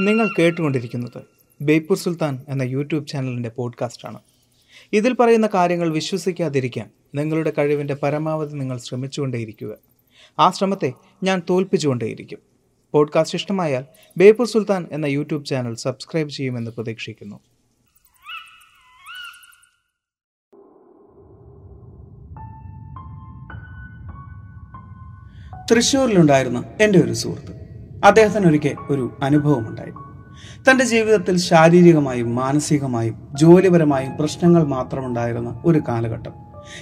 നിങ്ങൾ കേട്ടുകൊണ്ടിരിക്കുന്നത് ബേപ്പൂർ സുൽത്താൻ എന്ന യൂട്യൂബ് ചാനലിന്റെ പോഡ്കാസ്റ്റാണ്. ഇതിൽ പറയുന്ന കാര്യങ്ങൾ വിശ്വസിക്കാതിരിക്കാൻ നിങ്ങളുടെ കഴിവിന്റെ പരമാവധി നിങ്ങൾ ശ്രമിച്ചുകൊണ്ടേയിരിക്കുക. ആ ശ്രമത്തെ ഞാൻ തോൽപ്പിച്ചുകൊണ്ടേയിരിക്കും. പോഡ്കാസ്റ്റ് ഇഷ്ടമായാൽ ബേപ്പൂർ സുൽത്താൻ എന്ന യൂട്യൂബ് ചാനൽ സബ്സ്ക്രൈബ് ചെയ്യുമെന്ന് പ്രതീക്ഷിക്കുന്നു. തൃശ്ശൂരിലുണ്ടായിരുന്ന എന്റെ ഒരു സുഹൃത്ത്. അദ്ദേഹത്തിന് ഒരിക്കൽ ഒരു അനുഭവമുണ്ടായി. തന്റെ ജീവിതത്തിൽ ശാരീരികമായും മാനസികമായും ജോലിപരമായും പ്രശ്നങ്ങൾ മാത്രമുണ്ടായിരുന്ന ഒരു കാലഘട്ടം.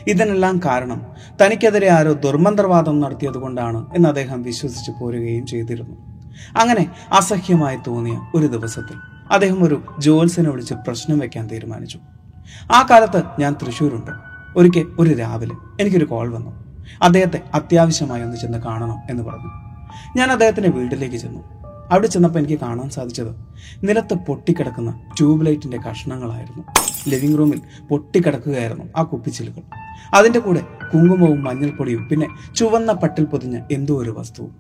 ഇതിനെല്ലാം കാരണം തനിക്കെതിരെ ആരോ ദുർമന്ത്രവാദം നടത്തിയത് കൊണ്ടാണ് എന്ന് അദ്ദേഹം വിശ്വസിച്ചു പോരുകയും ചെയ്തിരുന്നു. അങ്ങനെ അസഹ്യമായി തോന്നിയ ഒരു ദിവസത്തിൽ അദ്ദേഹം ഒരു ജോൽസിനെ വിളിച്ച് പ്രശ്നം വെക്കാൻ തീരുമാനിച്ചു. ആ കാലത്ത് ഞാൻ തൃശ്ശൂരുണ്ട്. ഒരിക്കൽ ഒരു രാവിലെ എനിക്കൊരു കോൾ വന്നു. അദ്ദേഹത്തെ അത്യാവശ്യമായി ഒന്ന് ചെന്ന് കാണണം എന്ന് പറഞ്ഞു. ഞാൻ അദ്ദേഹത്തിന്റെ വീട്ടിലേക്ക് ചെന്നു. അവിടെ ചെന്നപ്പോൾ എനിക്ക് കാണാൻ സാധിച്ചത് നിലത്ത് പൊട്ടിക്കിടക്കുന്ന ട്യൂബ് ലൈറ്റിന്റെ കഷ്ണങ്ങളായിരുന്നു ലിവിംഗ് റൂമിൽ പൊട്ടിക്കിടക്കുകയായിരുന്നു ആ കുപ്പിച്ചിലുകൾ അതിന്റെ കൂടെ കുങ്കുമവും മഞ്ഞൾപ്പൊടിയും പിന്നെ ചുവന്ന പട്ടിൽ പൊതിഞ്ഞ എന്തോ ഒരു വസ്തുവും.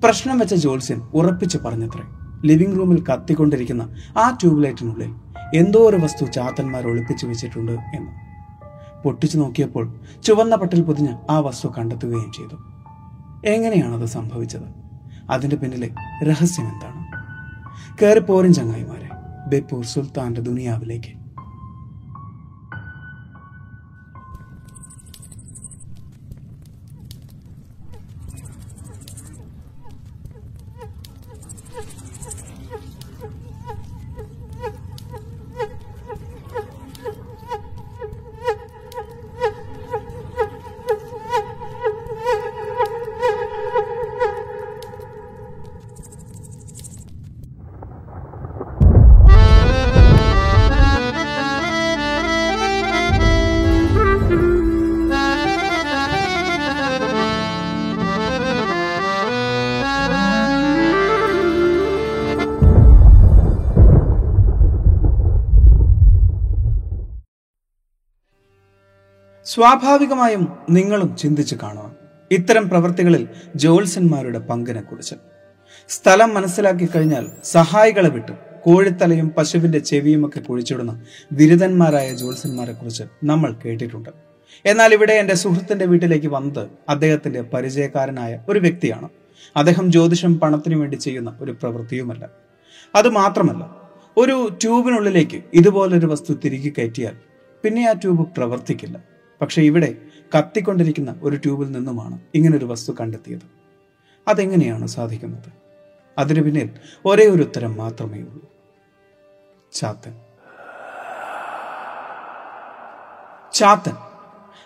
പ്രശ്നം വെച്ച ജോത്സ്യൻ ഉറപ്പിച്ചു പറഞ്ഞത്രേ ലിവിംഗ് റൂമിൽ കത്തിക്കൊണ്ടിരിക്കുന്ന ആ ട്യൂബ് ലൈറ്റിനുള്ളിൽ എന്തോ ഒരു വസ്തു ചാത്തന്മാർ ഒളിപ്പിച്ചു വെച്ചിട്ടുണ്ട് എന്ന്. പൊട്ടിച്ചു നോക്കിയപ്പോൾ ചുവന്ന പട്ടിൽ പൊതിഞ്ഞ് ആ വസ്തു കണ്ടെത്തുകയും ചെയ്തു. എങ്ങനെയാണത് സംഭവിച്ചത്? അതിന്റെ പിന്നിലെ രഹസ്യം എന്താണ്? കയറിപ്പോരൻ ചങ്ങായിമാരെ ബേപ്പൂർ സുൽത്താന്റെ ദുനിയാവിലേക്ക്. സ്വാഭാവികമായും നിങ്ങളും ചിന്തിച്ചു കാണുക. ഇത്തരം പ്രവൃത്തികളിൽ ജോത്സ്യന്മാരുടെ പങ്കിനെ കുറിച്ച് സ്ഥലം മനസ്സിലാക്കി കഴിഞ്ഞാൽ സഹായികളെ വിട്ട് കോഴിത്തലയും പശുവിന്റെ ചെവിയുമൊക്കെ കുഴിച്ചിടുന്ന ബിരുദന്മാരായ ജോത്സ്യന്മാരെ കുറിച്ച് നമ്മൾ കേട്ടിട്ടുണ്ട്. എന്നാൽ ഇവിടെ എന്റെ സുഹൃത്തിന്റെ വീട്ടിലേക്ക് വന്നത് അദ്ദേഹത്തിന്റെ പരിചയക്കാരനായ ഒരു വ്യക്തിയാണ്. അദ്ദേഹം ജ്യോതിഷം പണത്തിനു വേണ്ടി ചെയ്യുന്ന ഒരു പ്രവൃത്തിയുമല്ല. അത് മാത്രമല്ല ഒരു ട്യൂബിനുള്ളിലേക്ക് ഇതുപോലൊരു വസ്തു തിരികെ കയറ്റിയാൽ പിന്നെ ആ ട്യൂബ് പ്രവർത്തിക്കില്ല. പക്ഷെ ഇവിടെ കത്തിക്കൊണ്ടിരിക്കുന്ന ഒരു ട്യൂബിൽ നിന്നുമാണ് ഇങ്ങനൊരു വസ്തു കണ്ടെത്തിയത്. അതെങ്ങനെയാണ് സാധിക്കുന്നത്? അതിനു പിന്നിൽ ഒരേ ഒരു ഉത്തരം മാത്രമേ ഉള്ളൂ. ചാത്തൻ. ചാത്തൻ.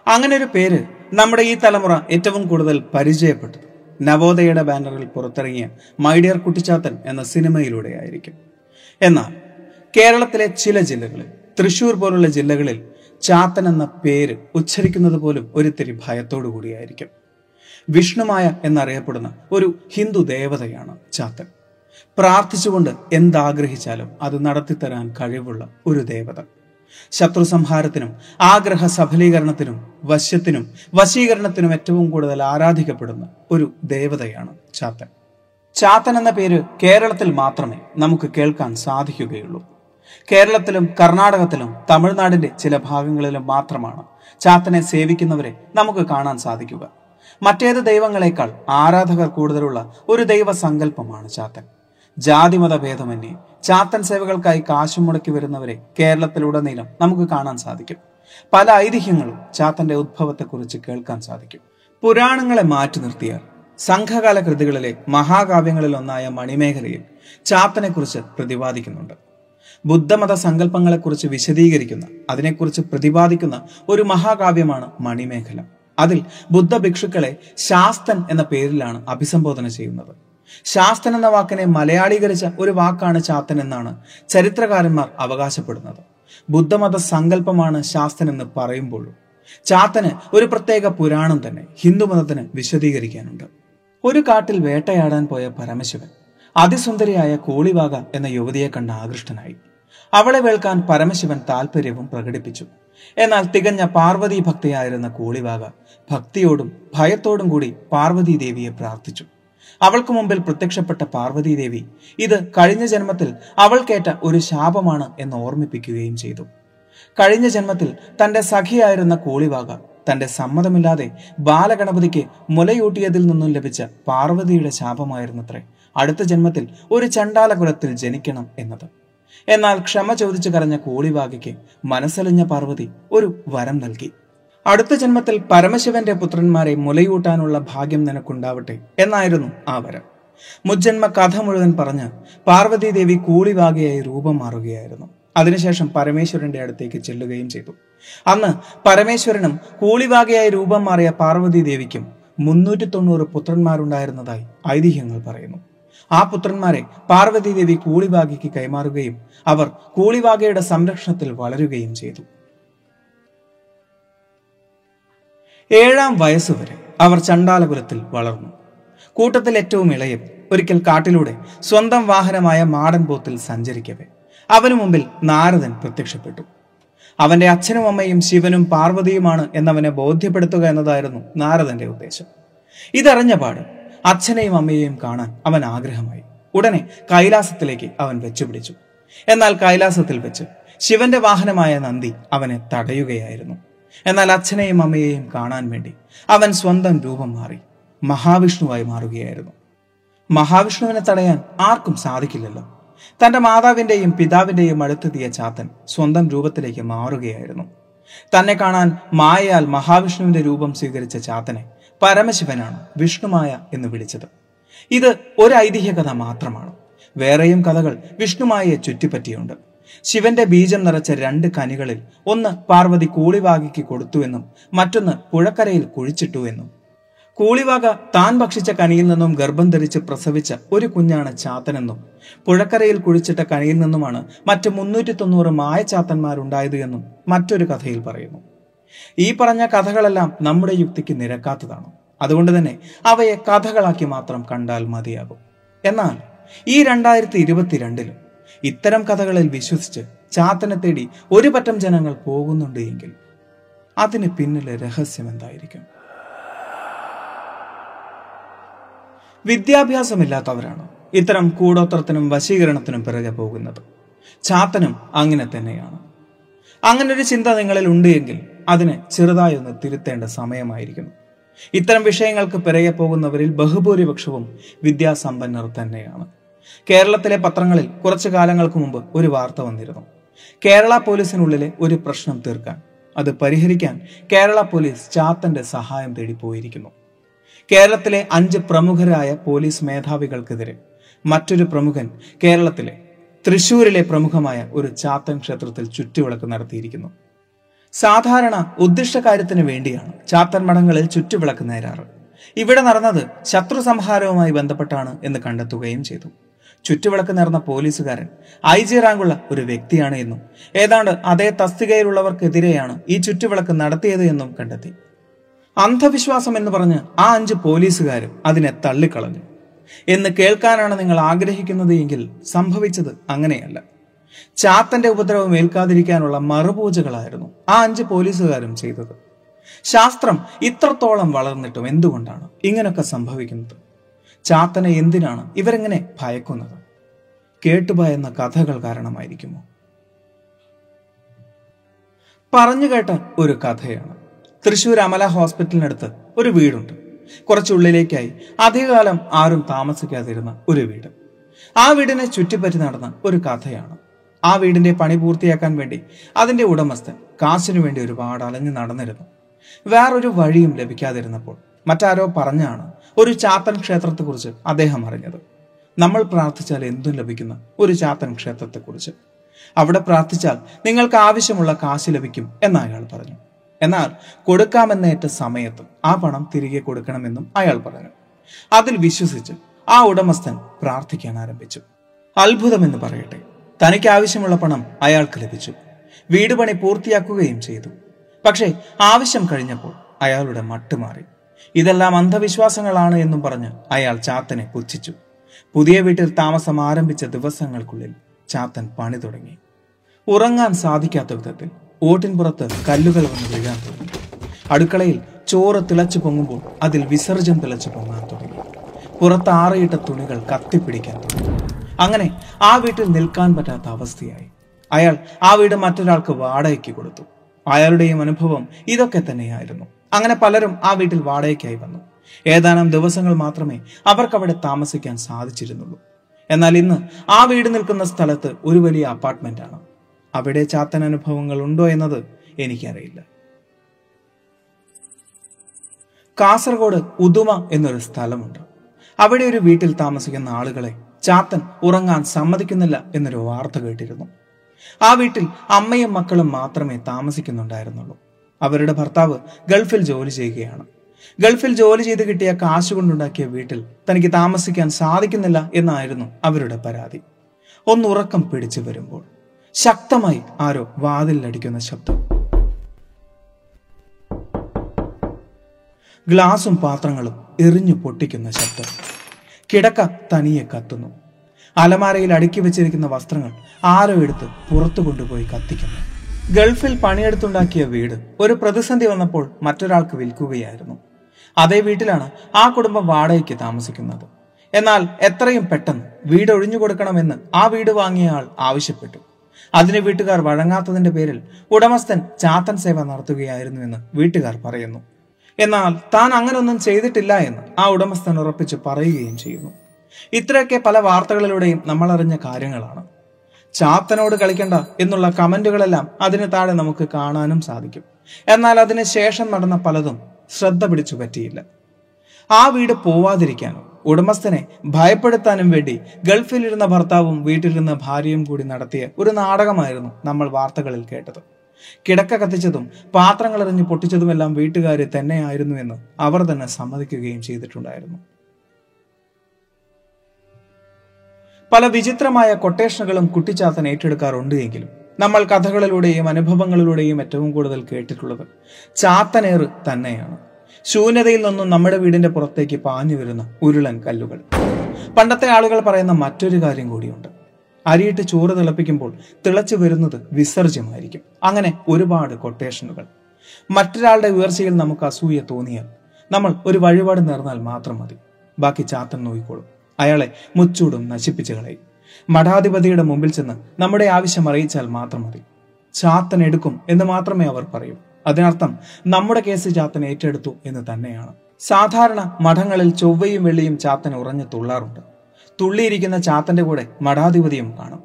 അങ്ങനെ ഒരു പേര് നമ്മുടെ ഈ തലമുറ ഏറ്റവും കൂടുതൽ പരിചയപ്പെട്ടത്. നവോദയയുടെ ബാനറിൽ പുറത്തിറങ്ങിയ മൈഡിയർ കുട്ടിച്ചാത്തൻ എന്ന സിനിമയിലൂടെ ആയിരിക്കും എന്നാൽ കേരളത്തിലെ ചില ജില്ലകളിൽ തൃശൂർ പോലുള്ള ജില്ലകളിൽ ചാത്തൻ എന്ന പേര് ഉച്ചരിക്കുന്നത് പോലും ഒരിത്തിരി ഭയത്തോടു കൂടിയായിരിക്കും. വിഷ്ണുമായ എന്നറിയപ്പെടുന്ന ഒരു ഹിന്ദു ദേവതയാണ് ചാത്തൻ. പ്രാർത്ഥിച്ചുകൊണ്ട് എന്താഗ്രഹിച്ചാലും അത് നടത്തിത്തരാൻ കഴിവുള്ള ഒരു ദേവത. ശത്രു സംഹാരത്തിനും ആഗ്രഹ സഫലീകരണത്തിനും വശ്യത്തിനും വശീകരണത്തിനും ഏറ്റവും കൂടുതൽ ആരാധിക്കപ്പെടുന്ന ഒരു ദേവതയാണ് ചാത്തൻ. ചാത്തൻ എന്ന പേര് കേരളത്തിൽ മാത്രമേ നമുക്ക് കേൾക്കാൻ സാധിക്കുകയുള്ളൂ. കേരളത്തിലും കർണാടകത്തിലും തമിഴ്നാടിന്റെ ചില ഭാഗങ്ങളിലും മാത്രമാണ് ചാത്തനെ സേവിക്കുന്നവരെ നമുക്ക് കാണാൻ സാധിക്കുക. മറ്റേത് ദൈവങ്ങളെക്കാൾ ആരാധകർ കൂടുതലുള്ള ഒരു ദൈവ സങ്കല്പമാണ് ചാത്തൻ. ജാതിമത ഭേദമന്യേ ചാത്തൻ സേവകൾക്കായി കാശു മുടക്കി വരുന്നവരെ കേരളത്തിലുടനീളം നമുക്ക് കാണാൻ സാധിക്കും. പല ഐതിഹ്യങ്ങളും ചാത്തന്റെ ഉദ്ഭവത്തെക്കുറിച്ച് കേൾക്കാൻ സാധിക്കും. പുരാണങ്ങളെ മാറ്റി നിർത്തിയാൽ സംഘകാല കൃതികളിലെ മഹാകാവ്യങ്ങളിലൊന്നായ മണിമേഖലയിൽ ചാത്തനെക്കുറിച്ച് പ്രതിപാദിക്കുന്നുണ്ട്. ബുദ്ധമത സങ്കല്പങ്ങളെക്കുറിച്ച് വിശദീകരിക്കുന്ന അതിനെക്കുറിച്ച് പ്രതിപാദിക്കുന്ന ഒരു മഹാകാവ്യമാണ് മണിമേഖല. അതിൽ ബുദ്ധ ഭിക്ഷുക്കളെ ശാസ്തൻ എന്ന പേരിലാണ് അഭിസംബോധന ചെയ്യുന്നത്. ശാസ്തൻ എന്ന വാക്കിനെ മലയാളീകരിച്ച ഒരു വാക്കാണ് ചാത്തൻ എന്നാണ് ചരിത്രകാരന്മാർ അവകാശപ്പെടുന്നത്. ബുദ്ധമത സങ്കല്പമാണ് ശാസ്തൻ എന്ന് പറയുമ്പോഴും ചാത്തന് ഒരു പ്രത്യേക പുരാണം തന്നെ ഹിന്ദുമതത്തിന് വിശദീകരിക്കാനുണ്ട്. ഒരു കാട്ടിൽ വേട്ടയാടാൻ പോയ പരമശിവൻ അതിസുന്ദരിയായ കോളിവാക എന്ന യുവതിയെ കണ്ട് ആകൃഷ്ടനായി. അവളെ വേൾക്കാൻ പരമശിവൻ താല്പര്യവും പ്രകടിപ്പിച്ചു. എന്നാൽ തികഞ്ഞ പാർവതി ഭക്തിയായിരുന്ന കൂളിവാക ഭക്തിയോടും ഭയത്തോടും കൂടി പാർവതി ദേവിയെ പ്രാർത്ഥിച്ചു. അവൾക്ക് മുമ്പിൽ പ്രത്യക്ഷപ്പെട്ട പാർവതി ദേവി ഇത് കഴിഞ്ഞ ജന്മത്തിൽ അവൾ കേട്ട ഒരു ശാപമാണ് എന്ന് ഓർമ്മിപ്പിക്കുകയും ചെയ്തു. കഴിഞ്ഞ ജന്മത്തിൽ തന്റെ സഖിയായിരുന്ന കൂളിവാക തന്റെ സമ്മതമില്ലാതെ ബാലഗണപതിക്ക് മുലയൂട്ടിയതിൽ നിന്നും ലഭിച്ച പാർവതിയുടെ ശാപമായിരുന്നത്രേ. അടുത്ത ജന്മത്തിൽ ഒരു ചണ്ടാലകുലത്തിൽ ജനിക്കണം എന്നത്. എന്നാൽ ക്ഷമ ചോദിച്ചു കരഞ്ഞ കൂളിവാകയ്ക്ക് മനസ്സലിഞ്ഞ പാർവതി ഒരു വരം നൽകി. അടുത്ത ജന്മത്തിൽ പരമശിവന്റെ പുത്രന്മാരെ മുലയൂട്ടാനുള്ള ഭാഗ്യം നിനക്കുണ്ടാവട്ടെ എന്നായിരുന്നു ആ വരം. മുജ്ജന്മ കഥ മുഴുവൻ പറഞ്ഞ് പാർവതി ദേവി കൂളിവാകയായി രൂപം മാറുകയായിരുന്നു അതിനുശേഷം പരമേശ്വരന്റെ അടുത്തേക്ക് ചെല്ലുകയും ചെയ്തു. അന്ന് പരമേശ്വരനും കൂളിവാകയായി രൂപം മാറിയ പാർവതി ദേവിക്കും മുന്നൂറ്റി തൊണ്ണൂറ് പുത്രന്മാരുണ്ടായിരുന്നതായി ഐതിഹ്യങ്ങൾ പറയുന്നു. ആ പുത്രന്മാരെ പാർവതി ദേവി കൂളിവാകയ്ക്ക് കൈമാറുകയും അവർ കൂളിവാഗയുടെ സംരക്ഷണത്തിൽ വളരുകയും ചെയ്തു. ഏഴാം വയസ്സുവരെ അവർ ചണ്ടാലകുലത്തിൽ വളർന്നു. കൂട്ടത്തിൽ ഏറ്റവും ഇളയവൻ ഒരിക്കൽ കാട്ടിലൂടെ സ്വന്തം വാഹനമായ മാടൻ പോത്തിൽ സഞ്ചരിക്കവേ. അവനു മുമ്പിൽ നാരദൻ പ്രത്യക്ഷപ്പെട്ടു. അവന്റെ അച്ഛനും അമ്മയും ശിവനും പാർവതിയുമാണ് എന്നവനെ ബോധ്യപ്പെടുത്തുക എന്നതായിരുന്നു നാരദന്റെ ഉദ്ദേശം. ഇതറിഞ്ഞ പാട് അച്ഛനെയും അമ്മയെയും കാണാൻ അവൻ ആഗ്രഹമായി. ഉടനെ കൈലാസത്തിലേക്ക് അവൻ വെച്ചുപിടിച്ചു. എന്നാൽ കൈലാസത്തിൽ വെച്ച് ശിവന്റെ വാഹനമായ നന്ദി അവനെ തടയുകയായിരുന്നു. എന്നാൽ അച്ഛനെയും അമ്മയെയും കാണാൻ വേണ്ടി അവൻ സ്വന്തം രൂപം മാറി മഹാവിഷ്ണുവായി മാറുകയായിരുന്നു. മഹാവിഷ്ണുവിനെ തടയാൻ ആർക്കും സാധിക്കില്ലല്ലോ. തന്റെ മാതാവിന്റെയും പിതാവിന്റെയും അടുത്തെത്തിയ ചാത്തൻ സ്വന്തം രൂപത്തിലേക്ക് മാറുകയായിരുന്നു. തന്നെ കാണാൻ മായയാൽ മഹാവിഷ്ണുവിന്റെ രൂപം സ്വീകരിച്ച ചാത്തനെ പരമശിവനാണ് വിഷ്ണുമായ എന്ന് വിളിച്ചത്. ഇത് ഒരു ഐതിഹ്യ കഥ മാത്രമാണ്. വേറെയും കഥകൾ വിഷ്ണുമായയെ ചുറ്റിപ്പറ്റിയുണ്ട്. ശിവന്റെ ബീജം നിറച്ച രണ്ട് കനികളിൽ ഒന്ന് പാർവതി കൂളിവാകിക്ക് കൊടുത്തുവെന്നും മറ്റൊന്ന് പുഴക്കരയിൽ കുഴിച്ചിട്ടു എന്നും. കൂളിവാക താൻ ഭക്ഷിച്ച കനിയിൽ നിന്നും ഗർഭം ധരിച്ച് പ്രസവിച്ച ഒരു കുഞ്ഞാണ് ചാത്തനെന്നും പുഴക്കരയിൽ കുഴിച്ചിട്ട കനിയിൽ നിന്നുമാണ് മറ്റ് മുന്നൂറ്റി തൊണ്ണൂറ് മായച്ചാത്തന്മാരുണ്ടായത് എന്നും മറ്റൊരു കഥയിൽ പറയുന്നു. ഈ പറഞ്ഞ കഥകളെല്ലാം നമ്മുടെ യുക്തിക്ക് നിരക്കാത്തതാണ്. അതുകൊണ്ട് തന്നെ അവയെ കഥകളാക്കി മാത്രം കണ്ടാൽ മതിയാകും. എന്നാൽ ഈ രണ്ടായിരത്തി ഇരുപത്തിരണ്ടിലും ഇത്തരം കഥകളിൽ വിശ്വസിച്ച് ചാത്തനെ തേടി ഒരു പറ്റം ജനങ്ങൾ പോകുന്നുണ്ട് എങ്കിൽ അതിന് പിന്നിലെ രഹസ്യം എന്തായിരിക്കും? വിദ്യാഭ്യാസമില്ലാത്തവരാണ് ഇത്തരം കൂടോത്രത്തിനും വശീകരണത്തിനും പിറകെ പോകുന്നത്. ചാത്തനും അങ്ങനെ തന്നെയാണ്. അങ്ങനെ ഒരു ചിന്ത നിങ്ങളിൽ ഉണ്ട് എങ്കിൽ അതിനെ ചെറുതായി ഒന്ന് തിരുത്തേണ്ട സമയമായിരിക്കുന്നു. ഇത്തരം വിഷയങ്ങൾക്ക് പിറകെ പോകുന്നവരിൽ ബഹുഭൂരിപക്ഷവും വിദ്യാസമ്പന്നർ തന്നെയാണ്. കേരളത്തിലെ പത്രങ്ങളിൽ കുറച്ചു കാലങ്ങൾക്ക് മുമ്പ് ഒരു വാർത്ത വന്നിരുന്നു. കേരള പോലീസിനുള്ളിലെ ഒരു പ്രശ്നം തീർക്കാൻ അത് പരിഹരിക്കാൻ കേരള പോലീസ് ചാത്തന്റെ സഹായം തേടി പോയിരിക്കുന്നു. കേരളത്തിലെ അഞ്ച് പ്രമുഖരായ പോലീസ് മേധാവികൾക്കെതിരെ മറ്റൊരു പ്രമുഖൻ കേരളത്തിലെ തൃശൂരിലെ പ്രമുഖമായ ഒരു ചാത്തൻ ക്ഷേത്രത്തിൽ ചുറ്റുവിളക്ക് നടത്തിയിരിക്കുന്നു. സാധാരണ ഉദ്ദിഷ്ട കാര്യത്തിന് വേണ്ടിയാണ് ചാത്തൻ മഠങ്ങളിൽ ചുറ്റുവിളക്ക് നേരാറ്. ഇവിടെ നടന്നത് ശത്രു സംഹാരവുമായി ബന്ധപ്പെട്ടാണ് എന്ന് കണ്ടെത്തുകയും ചെയ്തു. ചുറ്റുവിളക്ക് നേർന്ന പോലീസുകാരൻ ഐ ജി റാങ്കുള്ള ഒരു വ്യക്തിയാണ് എന്നും ഏതാണ്ട് അതേ തസ്തികയിലുള്ളവർക്കെതിരെയാണ് ഈ ചുറ്റുവിളക്ക് നടത്തിയത് എന്നും കണ്ടെത്തി. അന്ധവിശ്വാസം എന്ന് പറഞ്ഞ് ആ അഞ്ച് പോലീസുകാരും അതിനെ തള്ളിക്കളഞ്ഞു. എന്ന് കേൾക്കാനാണ് നിങ്ങൾ ആഗ്രഹിക്കുന്നത് എങ്കിൽ സംഭവിച്ചത് അങ്ങനെയല്ല. ചാത്തന്റെ ഉപദ്രവം ഏൽക്കാതിരിക്കാനുള്ള മറുപൂജകളായിരുന്നു ആ അഞ്ച് പോലീസുകാരും ചെയ്തത്. ശാസ്ത്രം ഇത്രത്തോളം വളർന്നിട്ടും എന്തുകൊണ്ടാണ് ഇങ്ങനൊക്കെ സംഭവിക്കുന്നത്? ചാത്തനെ എന്തിനാണ് ഇവരെങ്ങനെ ഭയക്കുന്നത്? കേട്ടുഭയന്ന കഥകൾ കാരണമായിരിക്കുമോ? പറഞ്ഞു കേട്ട ഒരു കഥയാണ്. തൃശൂർ അമല ഹോസ്പിറ്റലിനടുത്ത് ഒരു വീടുണ്ട്. കുറച്ചുള്ളിലേക്കായി അധികകാലം ആരും താമസിക്കാതിരുന്ന ഒരു വീട്. ആ വീടിനെ ചുറ്റിപ്പറ്റി നടന്ന ഒരു കഥയാണ്. ആ വീടിന്റെ പണി പൂർത്തിയാക്കാൻ വേണ്ടി അതിന്റെ ഉടമസ്ഥൻ കാശിനു വേണ്ടി ഒരുപാട് അലഞ്ഞു നടന്നിരുന്നു. വേറൊരു വഴിയും ലഭിക്കാതിരുന്നപ്പോൾ മറ്റാരോ പറഞ്ഞാണ് ഒരു ചാത്തൻ ക്ഷേത്രത്തെക്കുറിച്ച് അദ്ദേഹം അറിഞ്ഞത്. നമ്മൾ പ്രാർത്ഥിച്ചാൽ എന്തും ലഭിക്കുന്ന ഒരു ചാത്തൻ ക്ഷേത്രത്തെക്കുറിച്ച്. അവിടെ പ്രാർത്ഥിച്ചാൽ നിങ്ങൾക്ക് ആവശ്യമുള്ള കാശ് ലഭിക്കും എന്ന് അയാൾ പറഞ്ഞു. എന്നാൽ കൊടുക്കാമെന്നേറ്റ സമയത്തും ആ പണം തിരികെ കൊടുക്കണമെന്നും അയാൾ പറഞ്ഞു. അതിൽ വിശ്വസിച്ച് ആ ഉടമസ്ഥൻ പ്രാർത്ഥിക്കാൻ ആരംഭിച്ചു. അത്ഭുതമെന്ന് പറയട്ടെ. തനിക്ക് ആവശ്യമുള്ള പണം അയാൾക്ക് ലഭിച്ചു. വീട് പണി പൂർത്തിയാക്കുകയും ചെയ്തു. പക്ഷേ ആവശ്യം കഴിഞ്ഞപ്പോൾ അയാളുടെ മട്ടുമാറി ഇതെല്ലാം അന്ധവിശ്വാസങ്ങളാണ് എന്നും പറഞ്ഞ് അയാൾ ചാത്തനെ പുച്ഛിച്ചു. പുതിയ വീട്ടിൽ താമസം ആരംഭിച്ച ദിവസങ്ങൾക്കുള്ളിൽ ചാത്തൻ പണി തുടങ്ങി. ഉറങ്ങാൻ സാധിക്കാത്ത വിധത്തിൽ ഓട്ടിൻപുറത്ത് കല്ലുകൾ വന്ന് വീഴാൻ തുടങ്ങി. അടുക്കളയിൽ ചോറ് തിളച്ചു പൊങ്ങുമ്പോൾ അതിൽ വിസർജ്യം തിളച്ചു പൊങ്ങാൻ തുടങ്ങി. പുറത്ത് ആറിയിട്ട തുണികൾ കത്തിപ്പിടിക്കാൻ തുടങ്ങി. അങ്ങനെ ആ വീട്ടിൽ നിൽക്കാൻ പറ്റാത്ത അവസ്ഥയായി. അയാൾ ആ വീട് മറ്റൊരാൾക്ക് വാടകയ്ക്ക് കൊടുത്തു. അയാളുടെയും അനുഭവം ഇതൊക്കെ തന്നെയായിരുന്നു. അങ്ങനെ പലരും ആ വീട്ടിൽ വാടകയ്ക്കായി വന്നു. ഏതാനും ദിവസങ്ങൾ മാത്രമേ അവർക്കവിടെ താമസിക്കാൻ സാധിച്ചിരുന്നുള്ളൂ. എന്നാൽ ഇന്ന് ആ വീട് നിൽക്കുന്ന സ്ഥലത്ത് ഒരു വലിയ അപ്പാർട്ട്മെന്റ് ആണ് അവിടെ ചാത്തൻ അനുഭവങ്ങൾ ഉണ്ടോ എന്നത് എനിക്കറിയില്ല. കാസർഗോഡ് ഉദുമ എന്നൊരു സ്ഥലമുണ്ട്. അവിടെ ഒരു വീട്ടിൽ താമസിക്കുന്ന ആളുകളെ ചാത്തൻ ഉറങ്ങാൻ സമ്മതിക്കുന്നില്ല എന്നൊരു വാർത്ത കേട്ടിരുന്നു. ആ വീട്ടിൽ അമ്മയും മക്കളും മാത്രമേ താമസിക്കുന്നുണ്ടായിരുന്നുള്ളൂ. അവരുടെ ഭർത്താവ് ഗൾഫിൽ ജോലി ചെയ്യുകയാണ്. ഗൾഫിൽ ജോലി ചെയ്ത് കിട്ടിയ കാശ് കൊണ്ടുണ്ടാക്കിയ വീട്ടിൽ തനിക്ക് താമസിക്കാൻ സാധിക്കുന്നില്ല എന്നായിരുന്നു അവരുടെ പരാതി. ഒന്നുറക്കം പിടിച്ചു വരുമ്പോൾ ശക്തമായി ആരോ വാതിലടിക്കുന്ന ശബ്ദം. ഗ്ലാസും പാത്രങ്ങളും എറിഞ്ഞു പൊട്ടിക്കുന്ന ശബ്ദം. കിടക്ക തനിയെ കത്തുന്നു. അലമാരയിൽ അടുക്കി വെച്ചിരിക്കുന്ന വസ്ത്രങ്ങൾ ആരോ എടുത്ത് പുറത്തു കൊണ്ടുപോയി കത്തിക്കുന്നു. ഗൾഫിൽ പണിയെടുത്തുണ്ടാക്കിയ വീട് ഒരു പ്രതിസന്ധി വന്നപ്പോൾ മറ്റൊരാൾക്ക് വിൽക്കുകയായിരുന്നു. അതേ വീട്ടിലാണ് ആ കുടുംബം വാടകയ്ക്ക് താമസിക്കുന്നത്. എന്നാൽ എത്രയും പെട്ടെന്ന് വീട് ഒഴിഞ്ഞു കൊടുക്കണമെന്ന് ആ വീട് വാങ്ങിയ ആൾ ആവശ്യപ്പെട്ടു. അതിന് വീട്ടുകാർ വഴങ്ങാത്തതിന്റെ പേരിൽ ഉടമസ്ഥൻ ചാത്തൻ സേവ നടത്തുകയായിരുന്നുവെന്ന് വീട്ടുകാർ പറയുന്നു. എന്നാൽ താൻ അങ്ങനൊന്നും ചെയ്തിട്ടില്ല എന്ന് ആ ഉടമസ്ഥൻ ഉറപ്പിച്ച് പറയുകയും ചെയ്യുന്നു. ഇത്രയൊക്കെ പല വാർത്തകളിലൂടെയും നമ്മൾ അറിഞ്ഞ കാര്യങ്ങളാണ്. ചാത്തനോട് കളിക്കണ്ട എന്നുള്ള കമന്റുകളെല്ലാം അതിന് താഴെ നമുക്ക് കാണാനും സാധിക്കും. എന്നാൽ അതിന് ശേഷം നടന്ന പലതും ശ്രദ്ധ പിടിച്ചു പറ്റിയില്ല. ആ വീട് പോവാതിരിക്കാനും ഉടമസ്ഥനെ ഭയപ്പെടുത്താനും വേണ്ടി ഗൾഫിലിരുന്ന ഭർത്താവും വീട്ടിലിരുന്ന ഭാര്യയും കൂടി നടത്തിയ ഒരു നാടകമായിരുന്നു നമ്മൾ വാർത്തകളിൽ കേട്ടത്. കിടക്ക കത്തിച്ചതും പാത്രങ്ങൾ എറിഞ്ഞ് പൊട്ടിച്ചതുമെല്ലാം വീട്ടുകാരെ തന്നെയായിരുന്നു എന്ന് അവർ തന്നെ സമ്മതിക്കുകയും ചെയ്തിട്ടുണ്ടായിരുന്നു. പല വിചിത്രമായ കൊട്ടേഷനുകളും കുട്ടിച്ചാത്തൻ ഏറ്റെടുക്കാറുണ്ട് എങ്കിലും നമ്മൾ കഥകളിലൂടെയും അനുഭവങ്ങളിലൂടെയും ഏറ്റവും കൂടുതൽ കേട്ടിട്ടുള്ളത് ചാത്തനേറ് തന്നെയാണ്. ശൂന്യതയിൽ നിന്നും നമ്മുടെ വീടിന്റെ പുറത്തേക്ക് പാഞ്ഞു വരുന്ന ഉരുളൻ കല്ലുകൾ. പണ്ടത്തെ ആളുകൾ പറയുന്ന മറ്റൊരു കാര്യം കൂടിയുണ്ട്. അരിയിട്ട് ചോറ് തിളപ്പിക്കുമ്പോൾ തിളച്ചു വരുന്നത് വിസർജ്യമായിരിക്കും. അങ്ങനെ ഒരുപാട് കൊട്ടേഷനുകൾ മറ്റൊരാളുടെ ഉയർച്ചയിൽ നമുക്ക് അസൂയ തോന്നിയാൽ നമ്മൾ ഒരു വഴിപാട് നേർന്നാൽ മാത്രം മതി. ബാക്കി ചാത്തൻ നോക്കിക്കോളും. അയാളെ മുച്ചൂടും നശിപ്പിച്ചു കളയും. മഠാധിപതിയുടെ മുമ്പിൽ ചെന്ന് നമ്മുടെ ആവശ്യം അറിയിച്ചാൽ മാത്രം മതി. ചാത്തൻ എടുക്കും എന്ന് മാത്രമേ അവർ പറയൂ. അതിനർത്ഥം നമ്മുടെ കേസ് ചാത്തൻ ഏറ്റെടുത്തു എന്ന് തന്നെയാണ്. സാധാരണ മഠങ്ങളിൽ ചൊവ്വയും വെള്ളിയും ചാത്തൻ ഉറഞ്ഞു തുള്ളാറുണ്ട്. തുള്ളിയിരിക്കുന്ന ചാത്തന്റെ കൂടെ മഠാധിപതിയും കാണും.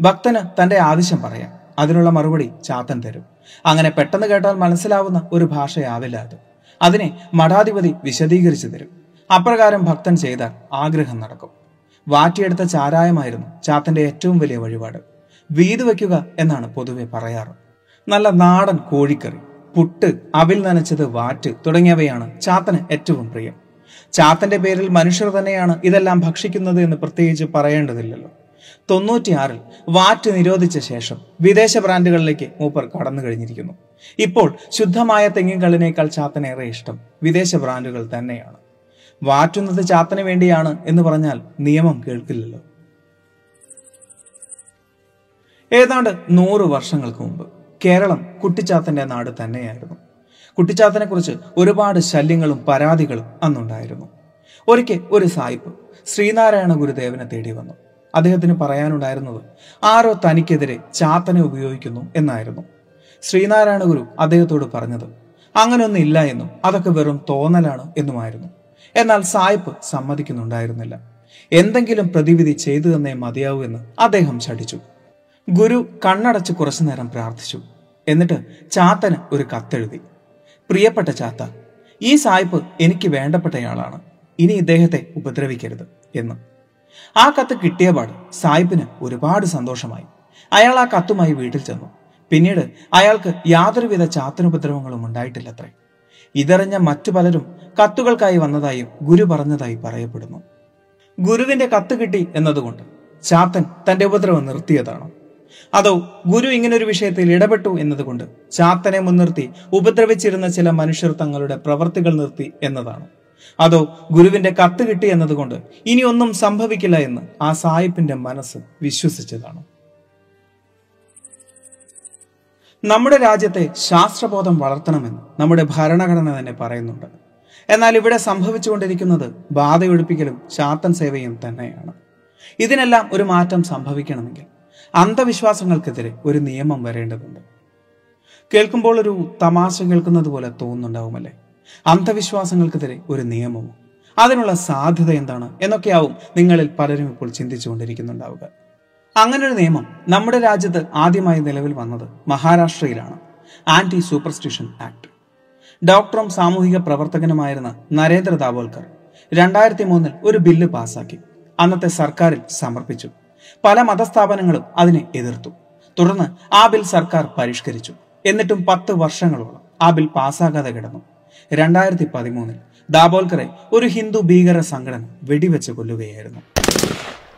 ഭക്തന് തന്റെ ആവശ്യം പറയാം. അതിനുള്ള മറുപടി ചാത്തൻ തരും. അങ്ങനെ പെട്ടെന്ന് കേട്ടാൽ മനസ്സിലാവുന്ന ഒരു ഭാഷയാവില്ല അത്. അതിനെ മഠാധിപതി വിശദീകരിച്ചു തരും. അപ്രകാരം ഭക്തൻ ചെയ്താൽ ആഗ്രഹം നടക്കും. വാറ്റിയെടുത്ത ചാരായമായിരുന്നു ചാത്തന്റെ ഏറ്റവും വലിയ വഴിപാട്. വീത് വയ്ക്കുക എന്നാണ് പൊതുവെ പറയാറ്. നല്ല നാടൻ കോഴിക്കറി പുട്ട് അവിൽ നനച്ചത് വാറ്റ് തുടങ്ങിയവയാണ് ചാത്തന് ഏറ്റവും പ്രിയം. ചാത്തന്റെ പേരിൽ മനുഷ്യർ തന്നെയാണ് ഇതെല്ലാം ഭക്ഷിക്കുന്നത് എന്ന് പ്രത്യേകിച്ച് പറയേണ്ടതില്ലല്ലോ. തൊണ്ണൂറ്റിയാറിൽ വാറ്റ് നിരോധിച്ച ശേഷം വിദേശ ബ്രാൻഡുകളിലേക്ക് മൂപ്പർ കടന്നു കഴിഞ്ഞിരിക്കുന്നു. ഇപ്പോൾ ശുദ്ധമായ തെങ്ങിൻകള്ളിനേക്കാൾ ചാത്തനേറെ ഇഷ്ടം വിദേശ ബ്രാൻഡുകൾ തന്നെയാണ്. വാറ്റുന്നത് ചാത്തന് വേണ്ടിയാണ് എന്ന് പറഞ്ഞാൽ നിയമം കേൾക്കില്ലല്ലോ. ഏതാണ്ട് നൂറ് വർഷങ്ങൾക്ക് മുമ്പ് കേരളം കുട്ടിച്ചാത്തന്റെ നാട് തന്നെയായിരുന്നു. കുട്ടിച്ചാത്തനെ കുറിച്ച് ഒരുപാട് ശല്യങ്ങളും പരാതികളും അന്നുണ്ടായിരുന്നു. ഒരിക്കൽ ഒരു സായിപ്പ് ശ്രീനാരായണ ഗുരുദേവനെ തേടി വന്നു. അദ്ദേഹത്തിന് പറയാനുണ്ടായിരുന്നത് ആരോ തനിക്കെതിരെ ചാത്തനെ ഉപയോഗിക്കുന്നു എന്നായിരുന്നു. ശ്രീനാരായണ ഗുരു അദ്ദേഹത്തോട് പറഞ്ഞത് അങ്ങനെയൊന്നും ഇല്ല എന്നും അതൊക്കെ വെറും തോന്നലാണ് എന്നുമായിരുന്നു. എന്നാൽ സായിപ്പ് സമ്മതിക്കുന്നുണ്ടായിരുന്നില്ല. എന്തെങ്കിലും പ്രതിവിധി ചെയ്തു തന്നേ മതിയാവൂ എന്ന് അദ്ദേഹം ചടിച്ചു ഗുരു കണ്ണടച്ച് കുറച്ചു നേരം പ്രാർത്ഥിച്ചു. എന്നിട്ട് ചാത്തന് ഒരു കത്തെഴുതി. പ്രിയപ്പെട്ട ചാത്ത ഈ സായിപ്പ് എനിക്ക് വേണ്ടപ്പെട്ടയാളാണ്. ഇനി ഇദ്ദേഹത്തെ ഉപദ്രവിക്കരുത് എന്ന്. ആ കത്ത് കിട്ടിയപാട് സായിപ്പിന് ഒരുപാട് സന്തോഷമായി. അയാൾ ആ കത്തുമായി വീട്ടിൽ ചെന്നു. പിന്നീട് അയാൾക്ക് യാതൊരുവിധ ചാത്തനുപദ്രവങ്ങളും ഉണ്ടായിട്ടില്ലത്രേ. ഇതറിഞ്ഞ മറ്റു പലരും കത്തുകൾക്കായി വന്നതായും ഗുരു പറഞ്ഞതായി പറയപ്പെടുന്നു. ഗുരുവിന്റെ കത്ത് കിട്ടി എന്നതുകൊണ്ട് ചാത്തൻ തന്റെ ഉപദ്രവം നിർത്തിയതാണോ. അതോ ഗുരു ഇങ്ങനൊരു വിഷയത്തിൽ ഇടപെട്ടു എന്നതുകൊണ്ട് ചാത്തനെ മുൻനിർത്തി ഉപദ്രവിച്ചിരുന്ന ചില മനുഷ്യർ തങ്ങളുടെ പ്രവർത്തികൾ നിർത്തി എന്നതാണ്. അതോ ഗുരുവിന്റെ കത്ത് കിട്ടി എന്നതുകൊണ്ട് ഇനി ഒന്നും സംഭവിക്കില്ല എന്ന് ആ സായിപ്പിന്റെ മനസ്സ് വിശ്വസിച്ചതാണ്. നമ്മുടെ രാജ്യത്തെ ശാസ്ത്രബോധം വളർത്തണമെന്ന് നമ്മുടെ ഭരണഘടന തന്നെ പറയുന്നുണ്ട്. എന്നാൽ ഇവിടെ സംഭവിച്ചുകൊണ്ടിരിക്കുന്നത് ബാധയൊഴിപ്പിക്കലും ചാത്തൻ സേവയും തന്നെയാണ്. ഇതിനെല്ലാം ഒരു മാറ്റം സംഭവിക്കണമെങ്കിൽ അന്ധവിശ്വാസങ്ങൾക്കെതിരെ ഒരു നിയമം വരേണ്ടതുണ്ട്. കേൾക്കുമ്പോൾ ഒരു തമാശ കേൾക്കുന്നത് പോലെ തോന്നുന്നുണ്ടാവുമല്ലേ? അന്ധവിശ്വാസങ്ങൾക്കെതിരെ ഒരു നിയമവും അതിനുള്ള സാധ്യത എന്താണ്? എന്നൊക്കെയാവും നിങ്ങളിൽ പലരും ഇപ്പോൾ ചിന്തിച്ചുകൊണ്ടിരിക്കുന്നുണ്ടാവുക. അങ്ങനെ ഒരു നിയമം നമ്മുടെ രാജ്യത്ത് ആദ്യമായി നിലവിൽ വന്നത് മഹാരാഷ്ട്രയിലാണ്. Anti superstition act. ഡോക്ടറും സാമൂഹിക പ്രവർത്തകനുമായിരുന്ന നരേന്ദ്ര ദാവോൽക്കർ രണ്ടായിരത്തി മൂന്നിൽ ഒരു ബില്ല് പാസാക്കി. അന്നത്തെ സർക്കാരിൽ സമർപ്പിച്ചു. പല മതസ്ഥാപനങ്ങളും അതിനെ എതിർത്തു. തുടർന്ന് ആ ബിൽ സർക്കാർ പരിഷ്കരിച്ചു. എന്നിട്ടും പത്ത് വർഷങ്ങളോളം ആ ബിൽ പാസ്സാകാതെ കിടന്നു. രണ്ടായിരത്തി പതിമൂന്നിൽ ദാബോൽക്കറെ ഒരു ഹിന്ദു ഭീകര സംഘടന വെടിവെച്ച് കൊല്ലുകയായിരുന്നു.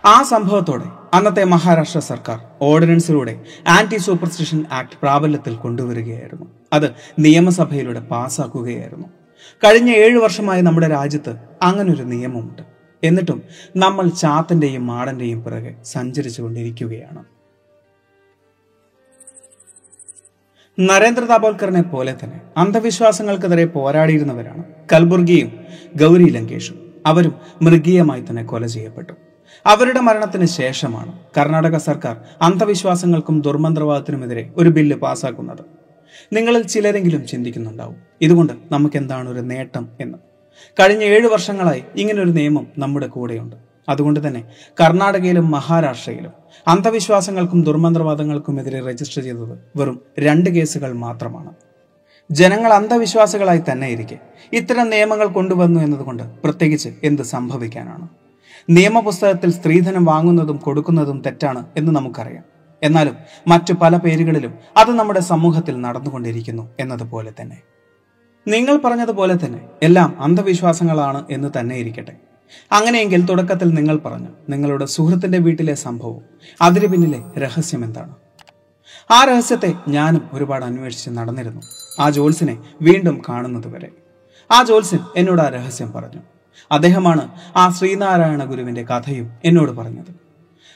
ആ സംഭവത്തോടെ അന്നത്തെ മഹാരാഷ്ട്ര സർക്കാർ ഓർഡിനൻസിലൂടെ ആന്റി സൂപ്പർസ്റ്റിഷൻ ആക്ട് പ്രാബല്യത്തിൽ കൊണ്ടുവരികയായിരുന്നു. അത് നിയമസഭയിലൂടെ പാസ്സാക്കുകയായിരുന്നു. കഴിഞ്ഞ ഏഴു വർഷമായി നമ്മുടെ രാജ്യത്ത് അങ്ങനൊരു നിയമമുണ്ട്. എന്നിട്ടും നമ്മൾ ചാത്തന്റെയും മാടന്റെയും പിറകെ സഞ്ചരിച്ചു കൊണ്ടിരിക്കുകയാണ് നരേന്ദ്ര ദാബോൽക്കറിനെ പോലെ തന്നെ അന്ധവിശ്വാസങ്ങൾക്കെതിരെ പോരാടിയിരുന്നവരാണ് കൽബുർഗിയും ഗൗരി ലങ്കേഷും. അവരും മൃഗീയമായി തന്നെ കൊല ചെയ്യപ്പെട്ടു. അവരുടെ മരണത്തിന് ശേഷമാണ് കർണാടക സർക്കാർ അന്ധവിശ്വാസങ്ങൾക്കും ദുർമന്ത്രവാദത്തിനുമെതിരെ ഒരു ബില്ല് പാസ്സാക്കുന്നത് നിങ്ങളിൽ ചിലരെങ്കിലും ചിന്തിക്കുന്നുണ്ടാവും. ഇതുകൊണ്ട് നമുക്ക് എന്താണ് ഒരു നേട്ടം എന്ന്. കഴിഞ്ഞ ഏഴ് വർഷങ്ങളായി ഇങ്ങനൊരു നിയമം നമ്മുടെ കൂടെയുണ്ട്. അതുകൊണ്ട് തന്നെ കർണാടകയിലും മഹാരാഷ്ട്രയിലും അന്ധവിശ്വാസങ്ങൾക്കും ദുർമന്ത്രവാദങ്ങൾക്കുമെതിരെ രജിസ്റ്റർ ചെയ്തത് വെറും രണ്ട് കേസുകൾ മാത്രമാണ്. ജനങ്ങൾ അന്ധവിശ്വാസികളായി തന്നെ ഇരിക്കെ ഇത്തരം നിയമങ്ങൾ കൊണ്ടുവന്നു എന്നതുകൊണ്ട് പ്രത്യേകിച്ച് എന്ത് സംഭവിക്കാനാണ്? നിയമപുസ്തകത്തിൽ സ്ത്രീധനം വാങ്ങുന്നതും കൊടുക്കുന്നതും തെറ്റാണ് എന്ന് നമുക്കറിയാം. എന്നാലും മറ്റു പല പേരുകളിലും അത് നമ്മുടെ സമൂഹത്തിൽ നടന്നുകൊണ്ടിരിക്കുന്നു എന്നതുപോലെ തന്നെ. നിങ്ങൾ പറഞ്ഞതുപോലെ തന്നെ എല്ലാം അന്ധവിശ്വാസങ്ങളാണ് എന്ന് തന്നെ ഇരിക്കട്ടെ. അങ്ങനെയെങ്കിൽ തുടക്കത്തിൽ നിങ്ങൾ പറഞ്ഞു നിങ്ങളുടെ സുഹൃത്തിന്റെ വീട്ടിലെ സംഭവം അതിന് പിന്നിലെ രഹസ്യം എന്താണ്? ആ രഹസ്യത്തെ ഞാനും ഒരുപാട് അന്വേഷിച്ച് നടന്നിരുന്നു ആ ജോൽസിനെ വീണ്ടും കാണുന്നത് വരെ. ആ ജോൽസിൻ എന്നോട് ആ രഹസ്യം പറഞ്ഞു. അദ്ദേഹമാണ് ആ ശ്രീനാരായണ ഗുരുവിന്റെ കഥയും എന്നോട് പറഞ്ഞത്.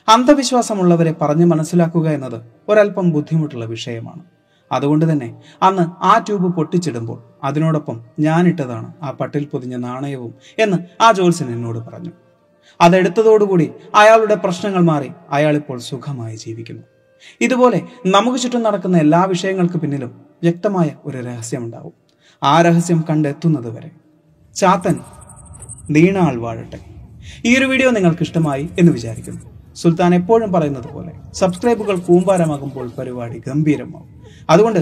അന്ധവിശ്വാസമുള്ളവരെ പറഞ്ഞു മനസ്സിലാക്കുക എന്നത് ഒരല്പം ബുദ്ധിമുട്ടുള്ള വിഷയമാണ്. അതുകൊണ്ട് തന്നെ അന്ന് ആ ട്യൂബ് പൊട്ടിച്ചിടുമ്പോൾ അതിനോടൊപ്പം ഞാനിട്ടതാണ് ആ പട്ടിൽ പൊതിഞ്ഞ നാണയവും എന്ന് ആ ജോത്സ്യൻ എന്നോട് പറഞ്ഞു. അതെടുത്തതോടുകൂടി അയാളുടെ പ്രശ്നങ്ങൾ മാറി അയാൾ ഇപ്പോൾ സുഖമായി ജീവിക്കുന്നു. ഇതുപോലെ നമുക്ക് ചുറ്റും നടക്കുന്ന എല്ലാ വിഷയങ്ങൾക്ക് പിന്നിലും വ്യക്തമായ ഒരു രഹസ്യമുണ്ടാവും. ആ രഹസ്യം കണ്ടെത്തുന്നത് വരെ. ചാത്തൻ നീണാൾ വാഴട്ടെ. ഈ ഒരു വീഡിയോ നിങ്ങൾക്ക് ഇഷ്ടമായി എന്ന് വിചാരിക്കുന്നു. സുൽത്താൻ എപ്പോഴും പറയുന്നത് പോലെ സബ്സ്ക്രൈബുകൾ കൂമ്പാരമാകുമ്പോൾ പരിപാടി ഗംഭീരമാകും അതുകൊണ്ട്